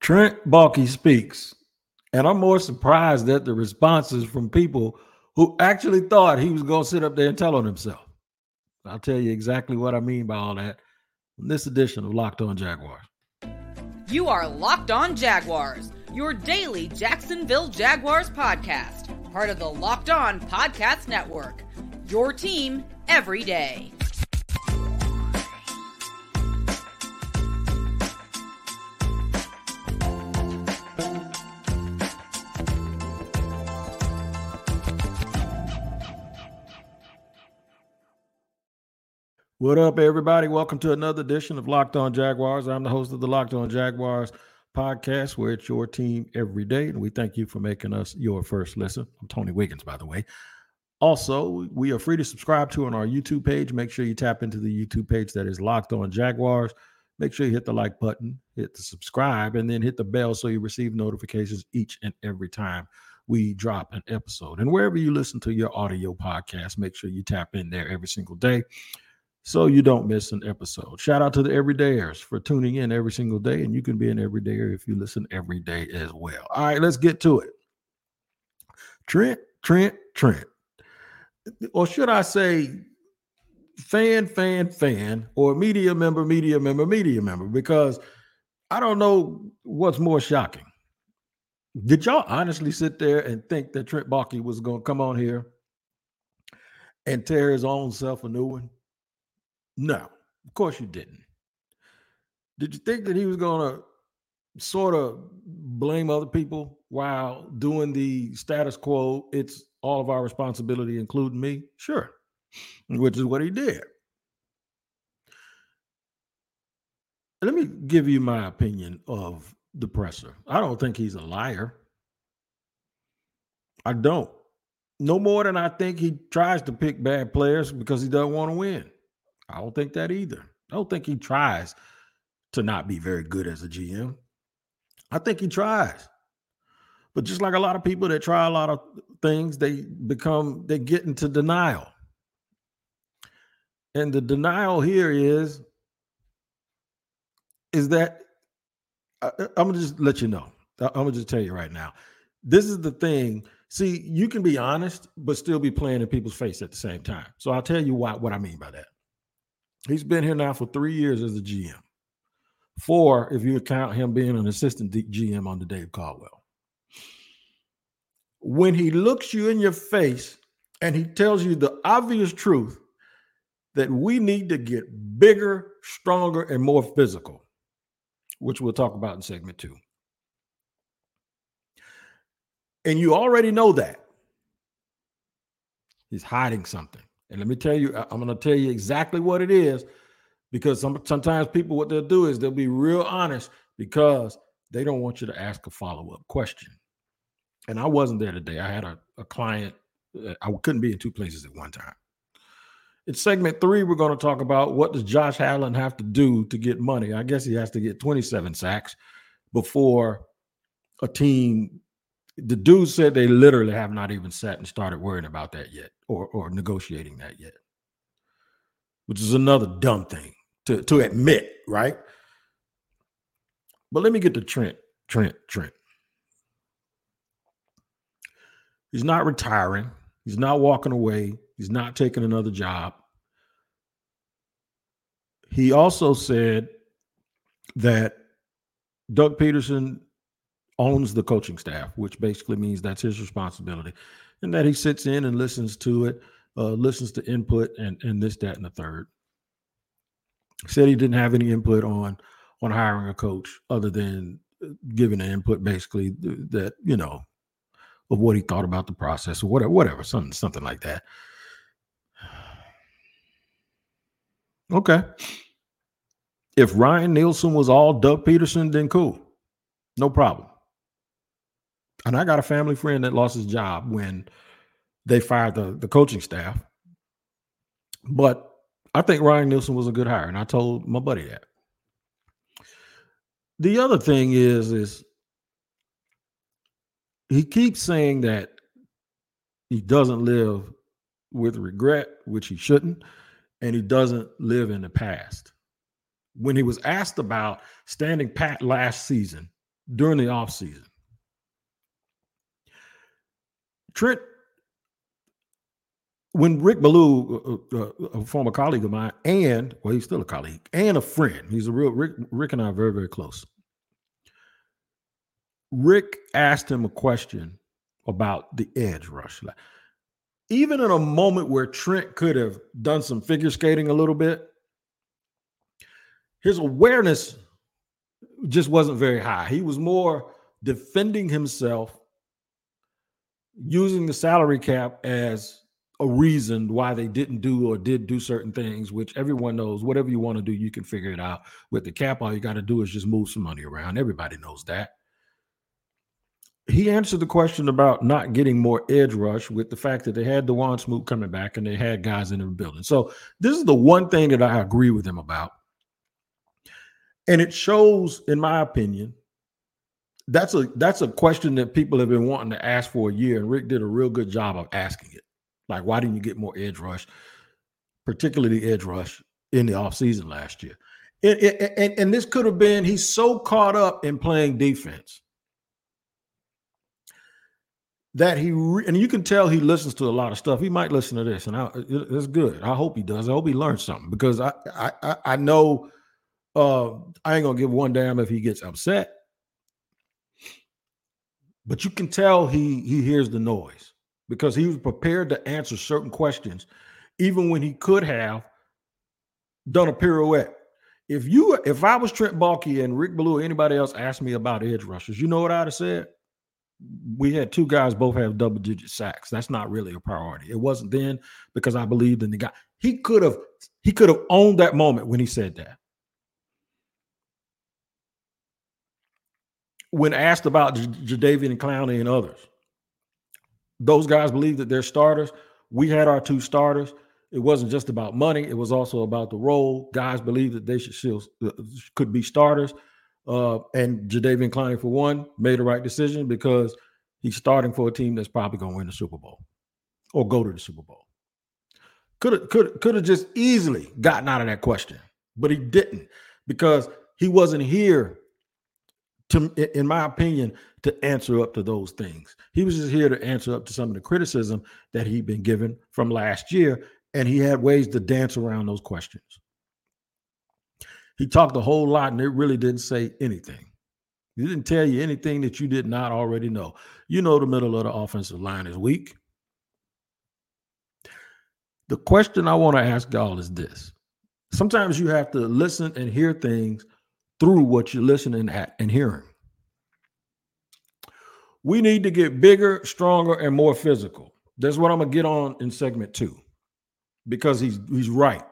Trent Baalke speaks, and I'm more surprised at the responses from people who actually thought he was going to sit up there and tell on himself. I'll tell you exactly what I mean by all that in this edition of Locked On Jaguars. You are Locked On Jaguars, your daily Jacksonville Jaguars podcast, part of the Locked On Podcast Network. Your team every day. What up, everybody? Welcome to another edition of Locked On Jaguars. I'm the host of the Locked On Jaguars podcast, where it's your team every day. And we thank you for making us your first listen. I'm Tony Wiggins, by the way. Also, we are free to subscribe to on our YouTube page. Make sure you tap into the YouTube page that is Locked On Jaguars. Make sure you hit the like button, hit the subscribe, and then hit the bell so you receive notifications each and every time we drop an episode. And wherever you listen to your audio podcast, make sure you tap in there every single day so you don't miss an episode. Shout out to the everydayers for tuning in every single day, and you can be an everydayer if you listen every day as well. All right, let's get to it. Trent, Trent, Trent, or should I say, fan, fan, fan, or media member, media member, media member, because I don't know what's more shocking. Did y'all honestly sit there and think that Trent Baalke was going to come on here and tear his own self a new one? No, of course you didn't. Did you think that he was going to sort of blame other people while doing the status quo? It's all of our responsibility, including me? Sure, which is what he did. Let me give you my opinion of the presser. I don't think he's a liar. I don't. No more than I think he tries to pick bad players because he doesn't want to win. I don't think that either. I don't think he tries to not be very good as a GM. I think he tries. But just like a lot of people that try a lot of things, they become, they get into denial. And the denial here is, is that I, I'm gonna just let you know. I'm gonna just tell you right now. This is the thing. See, you can be honest, but still be playing in people's face at the same time. So I'll tell you why, what I mean by that. He's been here now for three years as a GM. Four, if you account him being an assistant GM under Dave Caldwell. When he looks you in your face and he tells you the obvious truth that we need to get bigger, stronger, and more physical, which we'll talk about in segment two. And you already know that. He's hiding something. And let me tell you, I'm going to tell you exactly what it is because some, sometimes people, what they'll do is they'll be real honest because they don't want you to ask a follow up question. And I wasn't there today. I had a, a client, uh, I couldn't be in two places at one time. In segment three, we're going to talk about what does Josh Allen have to do to get money. I guess he has to get 27 sacks before a team the dude said they literally have not even sat and started worrying about that yet or, or negotiating that yet, which is another dumb thing to, to admit, right? But let me get to Trent, Trent, Trent. He's not retiring. He's not walking away. He's not taking another job. He also said that Doug Pederson owns the coaching staff, which basically means that's his responsibility, and that he sits in and listens to it, uh, listens to input, and and this, that, and the third. Said he didn't have any input on on hiring a coach other than uh, giving an input, basically that you know of what he thought about the process or whatever, whatever, something something like that. Okay. If Ryan Nielsen was all Doug Pederson, then cool. No problem. And I got a family friend that lost his job when they fired the, the coaching staff. But I think Ryan Nielsen was a good hire, and I told my buddy that. The other thing is, is he keeps saying that he doesn't live with regret, which he shouldn't, and he doesn't live in the past. When he was asked about standing pat last season during the offseason. Trent, when Rick Ballou, uh, uh, a former colleague of mine, and well, he's still a colleague and a friend. He's a real Rick. Rick and I are very, very close. Rick asked him a question about the edge rush. Like, even in a moment where Trent could have done some figure skating a little bit, his awareness just wasn't very high. He was more defending himself, using the salary cap as a reason why they didn't do or did do certain things, which everyone knows whatever you want to do, you can figure it out. With the cap, all you got to do is just move some money around. Everybody knows that. He answered the question about not getting more edge rush with the fact that they had Dawuane Smoot coming back and they had guys in the building. So this is the one thing that I agree with him about. And it shows, in my opinion, that's a that's a question that people have been wanting to ask for a year, and Rick did a real good job of asking it. Like, why didn't you get more edge rush, particularly the edge rush in the offseason last year? And, and, and this could have been he's so caught up in playing defense that he re- and you can tell he listens to a lot of stuff. He might listen to this, and I, it's good. I hope he does. I hope he learns something because I I I know uh, I ain't gonna give one damn if he gets upset, but you can tell he he hears the noise because he was prepared to answer certain questions, even when he could have done a pirouette. If you if I was Trent Baalke and Rick Ballou or anybody else asked me about edge rushers, you know what I'd have said? We had two guys both have double digit sacks. That's not really a priority. It wasn't then because I believed in the guy. He could have he could have owned that moment when he said that. When asked about J- Jadeveon and Clowney and others, those guys believe that they're starters. We had our two starters. It wasn't just about money; it was also about the role. Guys believe that they should still uh, could be starters. Uh, and Jadeveon Clowney, for one, made the right decision because he's starting for a team that's probably going to win the Super Bowl or go to the Super Bowl. Could have could could have just easily gotten out of that question, but he didn't because he wasn't here to, in my opinion, to answer up to those things. He was just here to answer up to some of the criticism that he'd been given from last year, and he had ways to dance around those questions. He talked a whole lot, and it really didn't say anything. He didn't tell you anything that you did not already know. You know, the middle of the offensive line is weak. The question I want to ask y'all is this sometimes you have to listen and hear things through what you're listening at and hearing. We need to get bigger, stronger, and more physical. That's what I'm gonna get on in segment two, because he's he's right.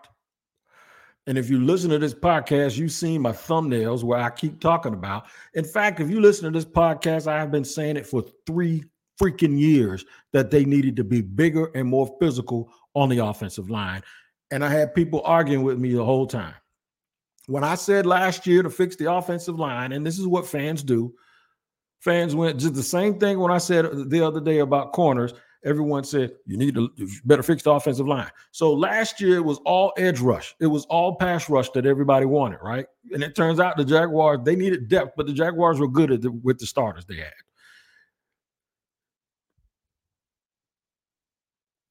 And if you listen to this podcast, you've seen my thumbnails where I keep talking about. In fact, if you listen to this podcast, I have been saying it for three freaking years that they needed to be bigger and more physical on the offensive line. And I had people arguing with me the whole time. When I said last year to fix the offensive line, and this is what fans do, fans went just the same thing when I said the other day about corners. Everyone said you need to you better fix the offensive line. So last year it was all edge rush. It was all pass rush that everybody wanted, right? And it turns out the Jaguars they needed depth, but the Jaguars were good at the, with the starters they had.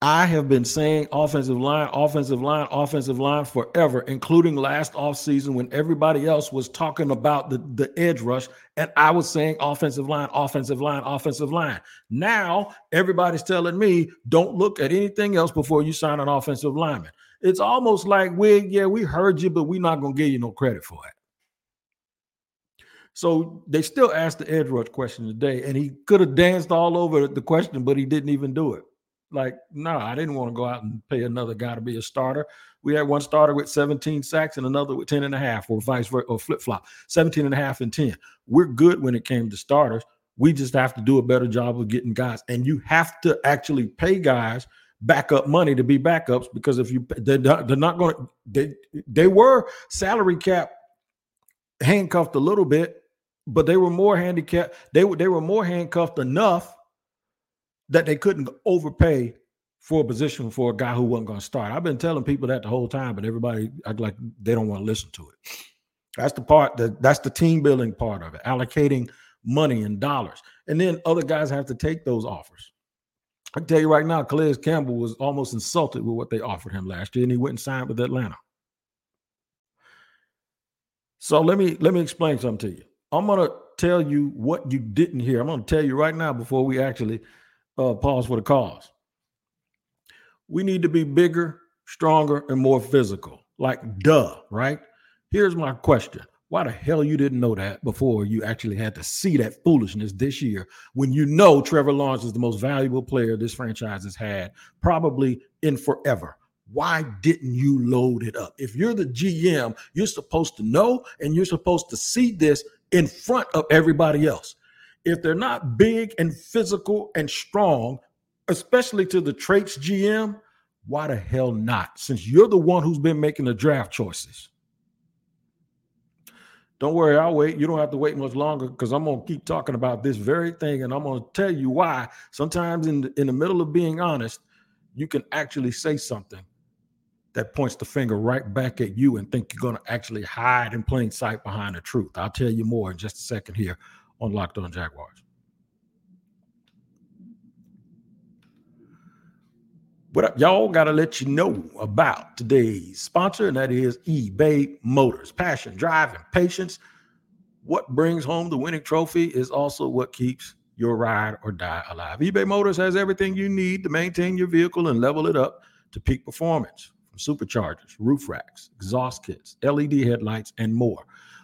I have been saying offensive line, offensive line, offensive line forever, including last offseason when everybody else was talking about the, the edge rush. And I was saying offensive line, offensive line, offensive line. Now everybody's telling me don't look at anything else before you sign an offensive lineman. It's almost like we, yeah, we heard you, but we're not going to give you no credit for it. So they still asked the edge rush question today, and he could have danced all over the question, but he didn't even do it. Like, no, I didn't want to go out and pay another guy to be a starter. We had one starter with 17 sacks and another with 10 and a half, or vice versa, or flip flop, 17 and a half and 10. We're good when it came to starters. We just have to do a better job of getting guys. And you have to actually pay guys backup money to be backups because if you they're not, they're not going to they they were salary cap handcuffed a little bit, but they were more handicapped. They were they were more handcuffed enough that they couldn't overpay for a position for a guy who wasn't going to start. I've been telling people that the whole time, but everybody act like they don't want to listen to it. That's the part that that's the team building part of it, allocating money and dollars. And then other guys have to take those offers. I can tell you right now, Calais Campbell was almost insulted with what they offered him last year, and he went and signed with Atlanta. So let me let me explain something to you. I'm gonna tell you what you didn't hear. I'm gonna tell you right now before we actually uh, pause for the cause. We need to be bigger, stronger, and more physical. Like duh, right? Here's my question. Why the hell you didn't know that before you actually had to see that foolishness this year when you know Trevor Lawrence is the most valuable player this franchise has had probably in forever? Why didn't you load it up? If you're the GM, you're supposed to know and you're supposed to see this in front of everybody else. If they're not big and physical and strong, especially to the traits GM, why the hell not? Since you're the one who's been making the draft choices. Don't worry, I'll wait. You don't have to wait much longer because I'm going to keep talking about this very thing and I'm going to tell you why. Sometimes in the, in the middle of being honest, you can actually say something that points the finger right back at you and think you're going to actually hide in plain sight behind the truth. I'll tell you more in just a second here on Locked On Jaguars. What y'all? Got to let you know about today's sponsor, and that is eBay Motors. Passion, drive, and patience. What brings home the winning trophy is also what keeps your ride or die alive. eBay Motors has everything you need to maintain your vehicle and level it up to peak performance from superchargers, roof racks, exhaust kits, LED headlights, and more.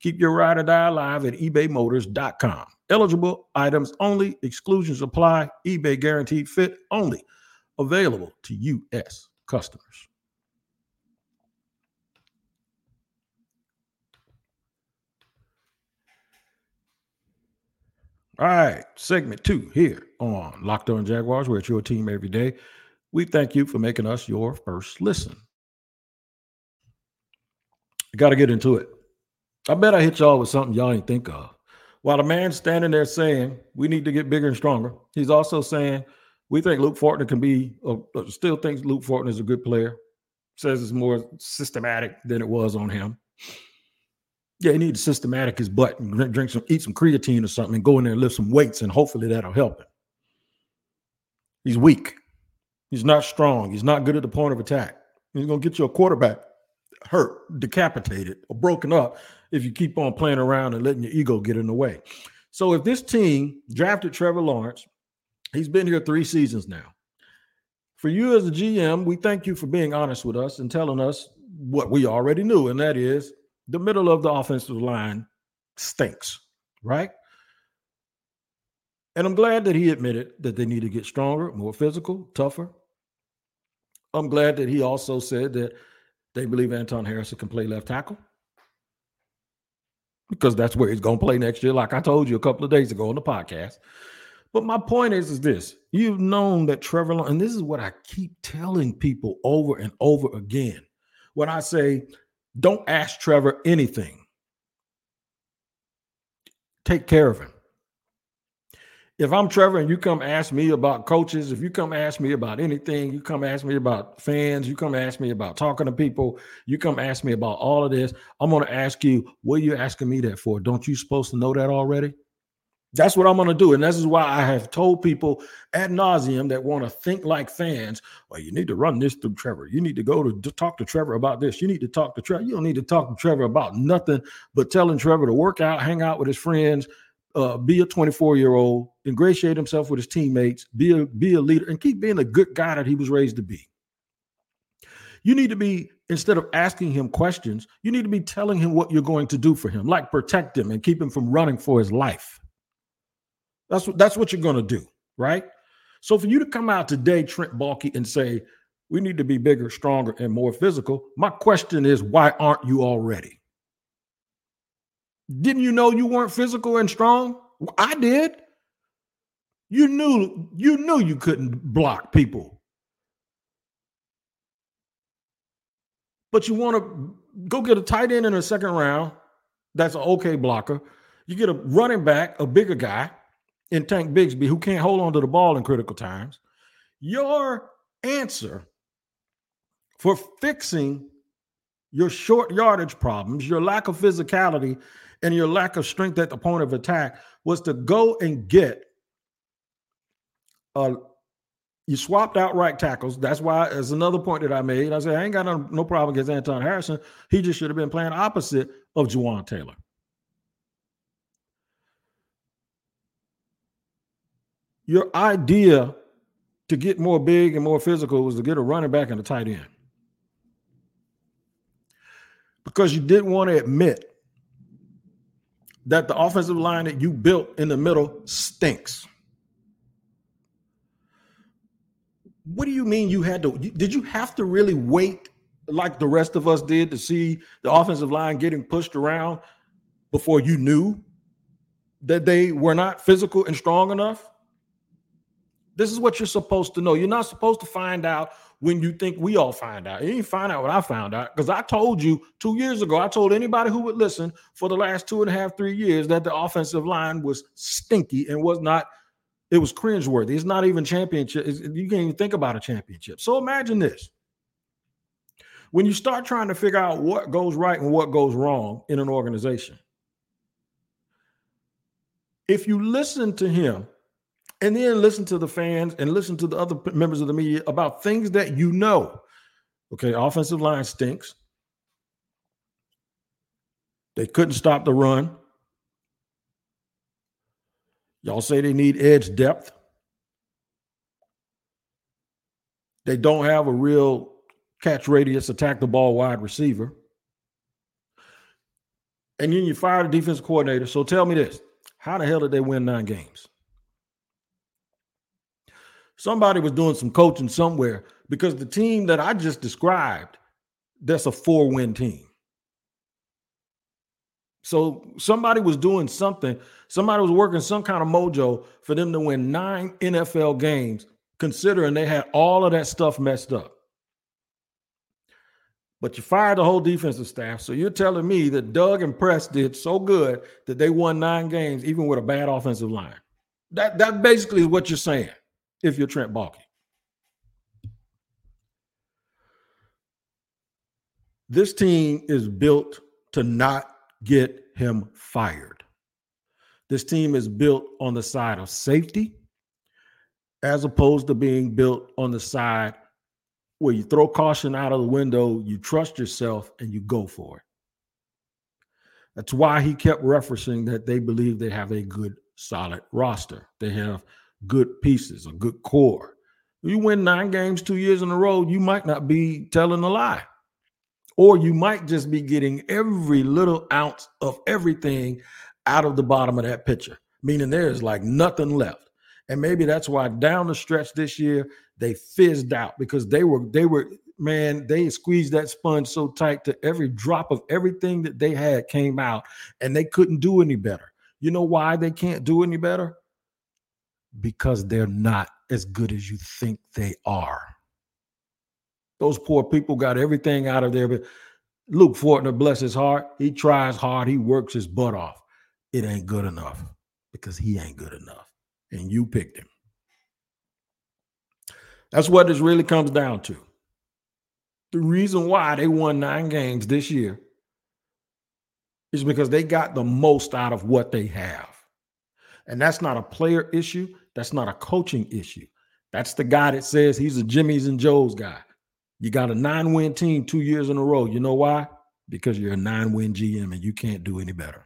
Keep your ride or die alive at ebaymotors.com. Eligible items only, exclusions apply, eBay guaranteed fit only available to U.S. customers. All right, segment two here on Locked On Jaguars. We're your team every day. We thank you for making us your first listen. got to get into it. I bet I hit y'all with something y'all ain't think of. While the man's standing there saying we need to get bigger and stronger, he's also saying we think Luke Fortner can be, still thinks Luke Fortner is a good player. Says it's more systematic than it was on him. Yeah, he needs systematic his butt and drink some, eat some creatine or something, and go in there and lift some weights, and hopefully that'll help him. He's weak. He's not strong. He's not good at the point of attack. He's gonna get you a quarterback hurt, decapitated, or broken up if you keep on playing around and letting your ego get in the way. So if this team drafted Trevor Lawrence He's been here three seasons now. For you as a GM, we thank you for being honest with us and telling us what we already knew, and that is the middle of the offensive line stinks, right? And I'm glad that he admitted that they need to get stronger, more physical, tougher. I'm glad that he also said that they believe Anton Harrison can play left tackle because that's where he's going to play next year, like I told you a couple of days ago on the podcast. But my point is, is this: you've known that Trevor, Long, and this is what I keep telling people over and over again. When I say, don't ask Trevor anything, take care of him. If I'm Trevor and you come ask me about coaches, if you come ask me about anything, you come ask me about fans, you come ask me about talking to people, you come ask me about all of this, I'm going to ask you, what are you asking me that for? Don't you supposed to know that already? That's what I'm going to do. And this is why I have told people ad nauseum that want to think like fans, well, you need to run this through Trevor. You need to go to, to, talk to Trevor about this. You need to talk to Trevor. You don't need to talk to Trevor about nothing but telling Trevor to work out, hang out with his friends, uh, be a 24 year old, ingratiate himself with his teammates, be a, be a leader, and keep being the good guy that he was raised to be. You need to be, instead of asking him questions, you need to be telling him what you're going to do for him, like protect him and keep him from running for his life. That's what that's what you're going to do, right? So for you to come out today, Trent Baalke, and say we need to be bigger, stronger, and more physical, my question is, why aren't you already? Didn't you know you weren't physical and strong? I did. You knew you knew you couldn't block people. But you want to go get a tight end in the second round. That's an okay blocker. You get a running back, a bigger guy in Tank Bigsby who can't hold on to the ball in critical times. Your answer for fixing your short yardage problems, your lack of physicality, and your lack of strength at the point of attack was to go and get uh you swapped out right tackles. That's why as another point that I made. I said I ain't got no, no problem against Anton Harrison. He just should have been playing opposite of Jawaan Taylor. Your idea to get more big and more physical was to get a running back and a tight end. Because you didn't want to admit that the offensive line that you built in the middle stinks. What do you mean you had to? Did you have to really wait like the rest of us did to see the offensive line getting pushed around before you knew that they were not physical and strong enough? This is what you're supposed to know. You're not supposed to find out when you think we all find out. You didn't find out what I found out because I told you two years ago. I told anybody who would listen for the last two and a half, three years that the offensive line was stinky and was not. It was cringeworthy. It's not even championship. It's, you can't even think about a championship. So imagine this: when you start trying to figure out what goes right and what goes wrong in an organization, if you listen to him and then listen to the fans and listen to the other members of the media about things that you know. Okay, offensive line stinks. They couldn't stop the run. Y'all say they need edge depth. They don't have a real catch radius, attack the ball wide receiver. And then you fire the defense coordinator. So tell me this how the hell did they win nine games? Somebody was doing some coaching somewhere because the team that I just described, that's a four win team. So somebody was doing something, somebody was working some kind of mojo for them to win nine NFL games, considering they had all of that stuff messed up. But you fired the whole defensive staff. So you're telling me that Doug and Press did so good that they won nine games, even with a bad offensive line. That that basically is what you're saying if you're Trent Baalke. This team is built to not get him fired. This team is built on the side of safety as opposed to being built on the side where you throw caution out of the window, you trust yourself, and you go for it. That's why he kept referencing that they believe they have a good, solid roster. They have good pieces, a good core. You win nine games two years in a row, you might not be telling a lie. Or you might just be getting every little ounce of everything out of the bottom of that pitcher, meaning there's like nothing left. And maybe that's why down the stretch this year, they fizzed out because they were, they were, man, they squeezed that sponge so tight to every drop of everything that they had came out and they couldn't do any better. You know why they can't do any better? Because they're not as good as you think they are. Those poor people got everything out of there. But Luke Fortner, bless his heart, he tries hard, he works his butt off. It ain't good enough because he ain't good enough. And you picked him. That's what this really comes down to. The reason why they won nine games this year is because they got the most out of what they have. And that's not a player issue. That's not a coaching issue. That's the guy that says he's a Jimmy's and Joe's guy. You got a nine win team two years in a row. You know why? Because you're a nine win GM and you can't do any better.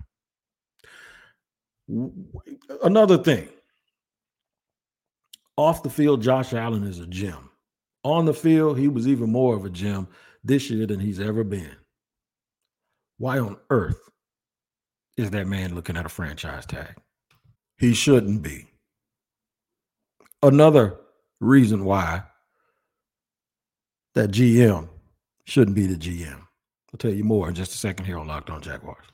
Another thing off the field, Josh Allen is a gem. On the field, he was even more of a gem this year than he's ever been. Why on earth is that man looking at a franchise tag? He shouldn't be another reason why that GM shouldn't be the GM. I'll tell you more in just a second here on Locked On Jaguars.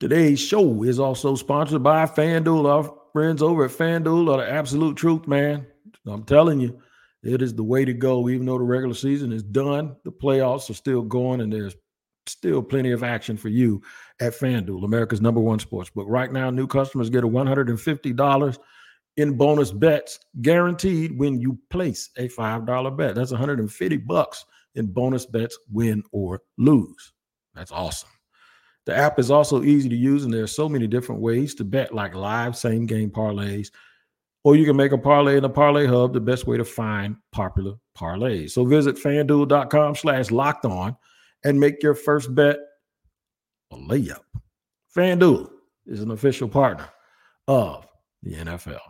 Today's show is also sponsored by FanDuel. Our friends over at FanDuel are the absolute truth, man. I'm telling you, it is the way to go. Even though the regular season is done, the playoffs are still going, and there's still plenty of action for you at FanDuel, America's number one sports book. Right now, new customers get a $150 in bonus bets guaranteed when you place a $5 bet. That's 150 bucks in bonus bets, win or lose. That's awesome. The app is also easy to use, and there are so many different ways to bet, like live same game parlays, or you can make a parlay in the parlay hub, the best way to find popular parlays. So visit fanduel.com slash locked on and make your first bet a layup. FanDuel is an official partner of the NFL.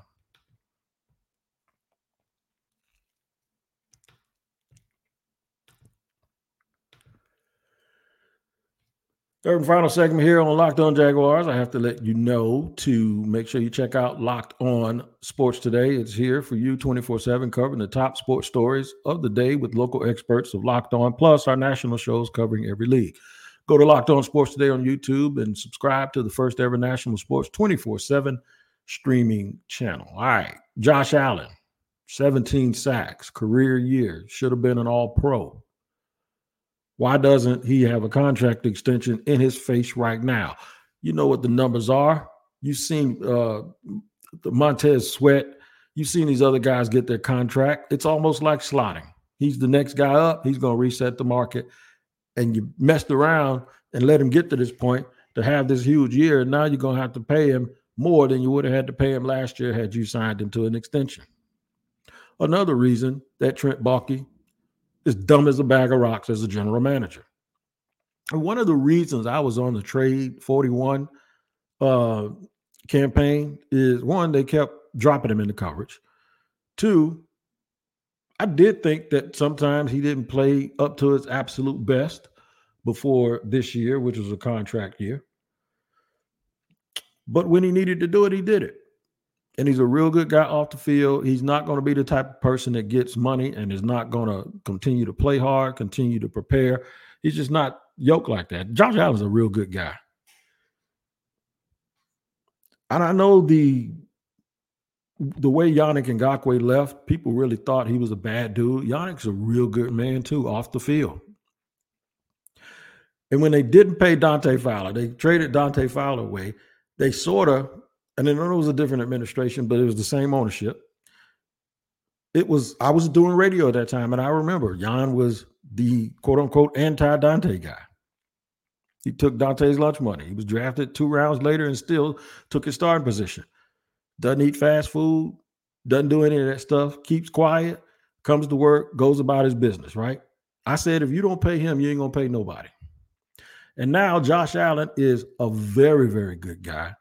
Third and final segment here on Locked On Jaguars. I have to let you know to make sure you check out Locked On Sports Today. It's here for you 24 7, covering the top sports stories of the day with local experts of Locked On, plus our national shows covering every league. Go to Locked On Sports Today on YouTube and subscribe to the first ever national sports 24 7 streaming channel. All right. Josh Allen, 17 sacks, career year, should have been an all pro. Why doesn't he have a contract extension in his face right now? You know what the numbers are. You've seen uh, the Montez Sweat. You've seen these other guys get their contract. It's almost like slotting. He's the next guy up. He's going to reset the market. And you messed around and let him get to this point to have this huge year. And now you're going to have to pay him more than you would have had to pay him last year had you signed him to an extension. Another reason that Trent Baalke as dumb as a bag of rocks as a general manager. And one of the reasons I was on the trade 41 uh, campaign is one, they kept dropping him into coverage. Two, I did think that sometimes he didn't play up to his absolute best before this year, which was a contract year. But when he needed to do it, he did it and he's a real good guy off the field. He's not going to be the type of person that gets money and is not going to continue to play hard, continue to prepare. He's just not yoked like that. Josh Allen's a real good guy. And I know the the way Yannick Ngakoue left, people really thought he was a bad dude. Yannick's a real good man too, off the field. And when they didn't pay Dante Fowler, they traded Dante Fowler away. They sort of and then it was a different administration, but it was the same ownership. It was I was doing radio at that time, and I remember Jan was the quote unquote anti Dante guy. He took Dante's lunch money. He was drafted two rounds later and still took his starting position. Doesn't eat fast food, doesn't do any of that stuff, keeps quiet, comes to work, goes about his business, right? I said, if you don't pay him, you ain't gonna pay nobody. And now Josh Allen is a very, very good guy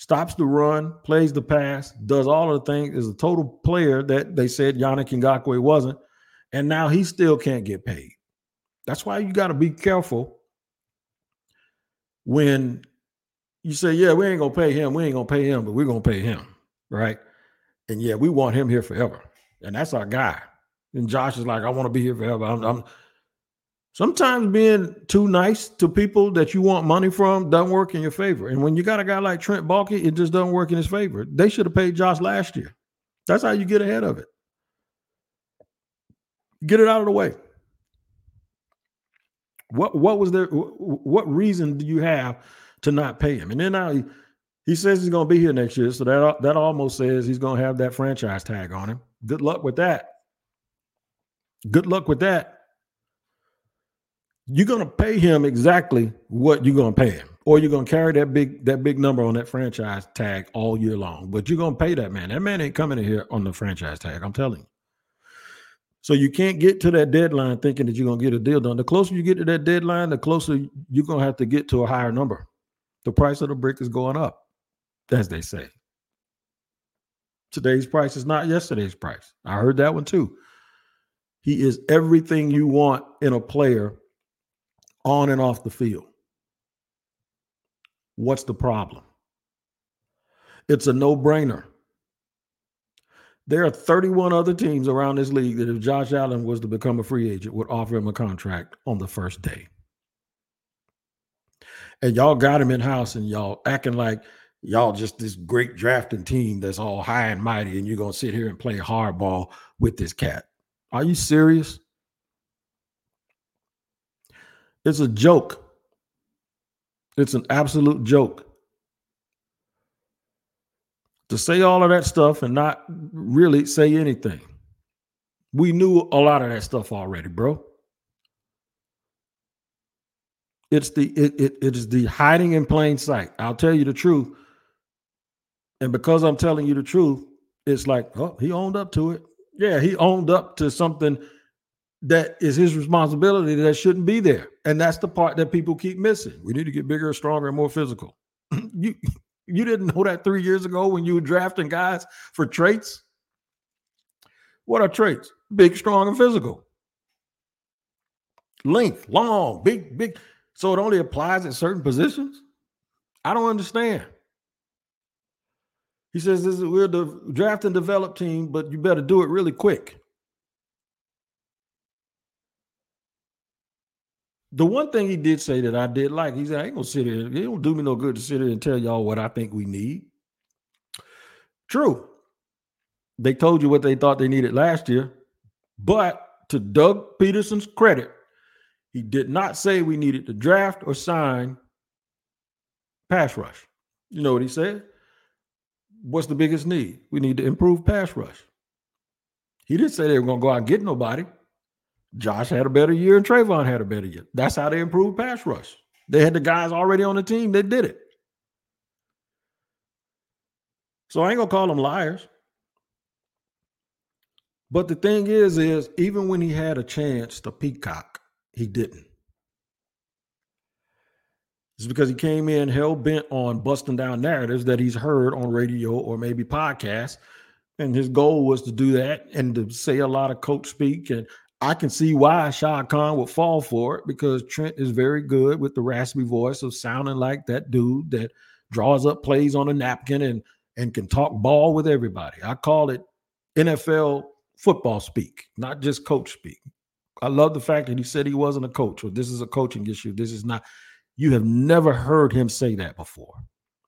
stops the run, plays the pass, does all of the things, is a total player that they said Yannick Ngakoue wasn't. And now he still can't get paid. That's why you got to be careful when you say, yeah, we ain't going to pay him. We ain't going to pay him, but we're going to pay him. Right. And yeah, we want him here forever. And that's our guy. And Josh is like, I want to be here forever. I'm, I'm Sometimes being too nice to people that you want money from doesn't work in your favor. And when you got a guy like Trent Baalke, it just doesn't work in his favor. They should have paid Josh last year. That's how you get ahead of it. Get it out of the way. What what was there? What reason do you have to not pay him? And then now he, he says he's going to be here next year, so that that almost says he's going to have that franchise tag on him. Good luck with that. Good luck with that you're going to pay him exactly what you're going to pay him or you're going to carry that big that big number on that franchise tag all year long. But you're going to pay that man. That man ain't coming in here on the franchise tag i'm telling you. So you can't get to that deadline thinking that you're going to get a deal done. The closer you get to that deadline the closer you're going to have to get to a higher number. The price of the brick is going up as they say. Today's price is not yesterday's price. I heard that one too. He is everything you want in a player on and off the field. What's the problem? It's a no brainer. There are 31 other teams around this league that if Josh Allen was to become a free agent would offer him a contract on the first day. and y'all got him in house, and y'all acting like y'all just this great drafting team that's all high and mighty, and you're gonna sit here and play hardball with this cat. Are you serious? It's a joke. It's an absolute joke. To say all of that stuff and not really say anything. We knew a lot of that stuff already, bro. It's the it, it, it is the hiding in plain sight. I'll tell you the truth. And because I'm telling you the truth, it's like, oh, he owned up to it. Yeah, he owned up to something that is his responsibility that shouldn't be there. And that's the part that people keep missing. We need to get bigger, stronger, and more physical. you you didn't know that three years ago when you were drafting guys for traits. What are traits? Big, strong, and physical. Length, long, big, big. So it only applies at certain positions? I don't understand. He says this is, we're the draft and develop team, but you better do it really quick. The one thing he did say that I did like, he said, I ain't gonna sit here. It don't do me no good to sit here and tell y'all what I think we need. True. They told you what they thought they needed last year. But to Doug Pederson's credit, he did not say we needed to draft or sign pass rush. You know what he said? What's the biggest need? We need to improve pass rush. He didn't say they were going to go out and get nobody. Josh had a better year and Travon had a better year. That's how they improved pass rush. They had the guys already on the team that did it. So I ain't gonna call them liars. But the thing is, is even when he had a chance to peacock, he didn't. It's because he came in hell bent on busting down narratives that he's heard on radio or maybe podcasts. And his goal was to do that and to say a lot of coach speak. And I can see why Shad Khan would fall for it because Trent is very good with the raspy voice of sounding like that dude that draws up plays on a napkin and and can talk ball with everybody. I call it NFL football speak, not just coach speak. I love the fact that he said he wasn't a coach or this is a coaching issue. This is not. You have never heard him say that before.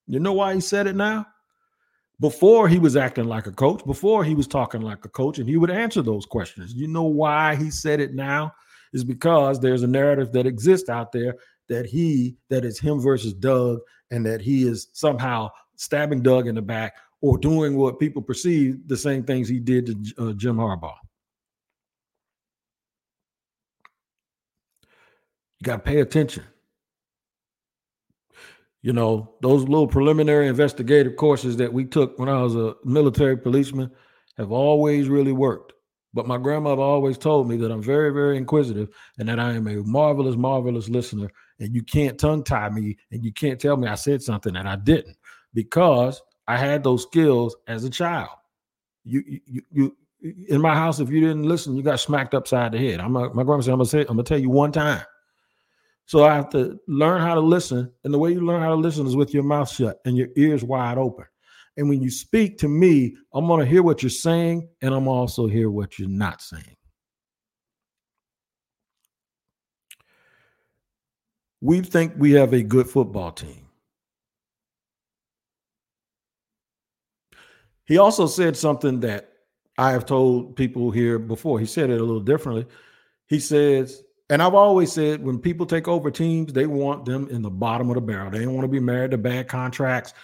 You know why he said it now? Before he was acting like a coach, before he was talking like a coach, and he would answer those questions. You know why he said it now? Is because there's a narrative that exists out there that he, that is him versus Doug, and that he is somehow stabbing Doug in the back or doing what people perceive the same things he did to uh, Jim Harbaugh. You got to pay attention. You know, those little preliminary investigative courses that we took when I was a military policeman have always really worked. But my grandmother always told me that I'm very, very inquisitive and that I am a marvelous, marvelous listener. And you can't tongue tie me and you can't tell me I said something and I didn't because I had those skills as a child. You, you, you, in my house, if you didn't listen, you got smacked upside the head. I'm a, my grandma said, I'm gonna say, I'm gonna tell you one time. So I have to learn how to listen, and the way you learn how to listen is with your mouth shut and your ears wide open. And when you speak to me, I'm gonna hear what you're saying, and I'm also hear what you're not saying. We think we have a good football team. He also said something that I have told people here before. He said it a little differently. He says, and I've always said when people take over teams, they want them in the bottom of the barrel. They don't want to be married to bad contracts.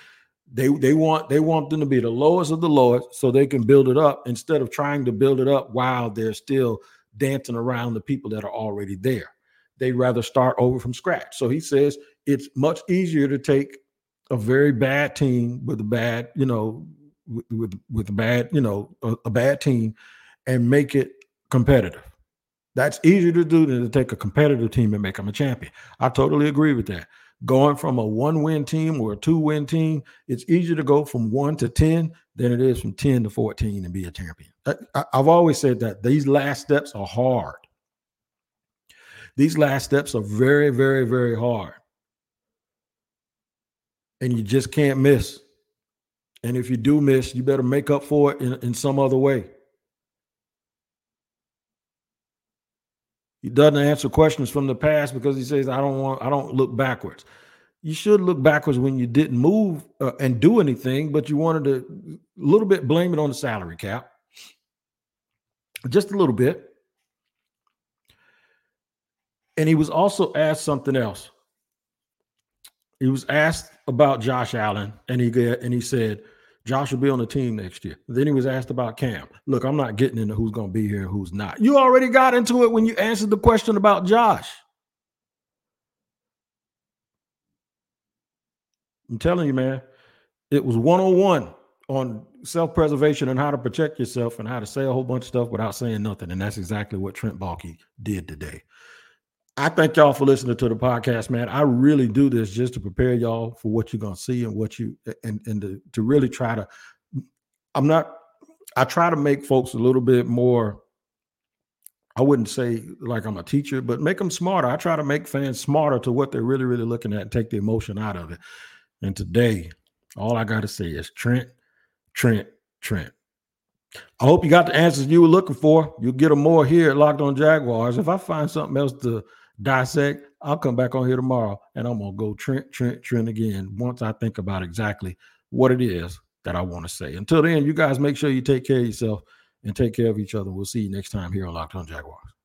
They they want they want them to be the lowest of the lowest so they can build it up instead of trying to build it up while they're still dancing around the people that are already there. They'd rather start over from scratch. So he says it's much easier to take a very bad team with a bad, you know, with with, with a bad, you know, a, a bad team and make it competitive. That's easier to do than to take a competitive team and make them a champion. I totally agree with that. Going from a one win team or a two win team, it's easier to go from one to 10 than it is from 10 to 14 and be a champion. I, have always said that these last steps are hard. These last steps are very, very, very hard. And you just can't miss. And if you do miss, you better make up for it in, in some other way. He doesn't answer questions from the past because he says, I don't want, I don't look backwards. you should look backwards when you didn't move uh, and do anything, but you wanted to a little bit blame it on the salary cap, just a little bit. And he was also asked something else. He was asked about Josh Allen, and he and he said Josh will be on the team next year. Then he was asked about Cam. Look, I'm not getting into who's going to be here and who's not. You already got into it when you answered the question about Josh. I'm telling you, man, it was 101 on self preservation and how to protect yourself and how to say a whole bunch of stuff without saying nothing. And that's exactly what Trent Baalke did today. I thank y'all for listening to the podcast, man. I really do this just to prepare y'all for what you're gonna see and what you and and to, to really try to. I'm not. I try to make folks a little bit more. I wouldn't say like I'm a teacher, but make them smarter. I try to make fans smarter to what they're really, really looking at and take the emotion out of it. And today, all I got to say is Trent, Trent, Trent. I hope you got the answers you were looking for. You'll get them more here at Locked On Jaguars. If I find something else to dissect, I'll come back on here tomorrow and I'm to go Trent, Trent, Trent again once I think about exactly what it is that I want to say. Until then, you guys make sure you take care of yourself and take care of each other. We'll see you next time here on Locked On Jaguars.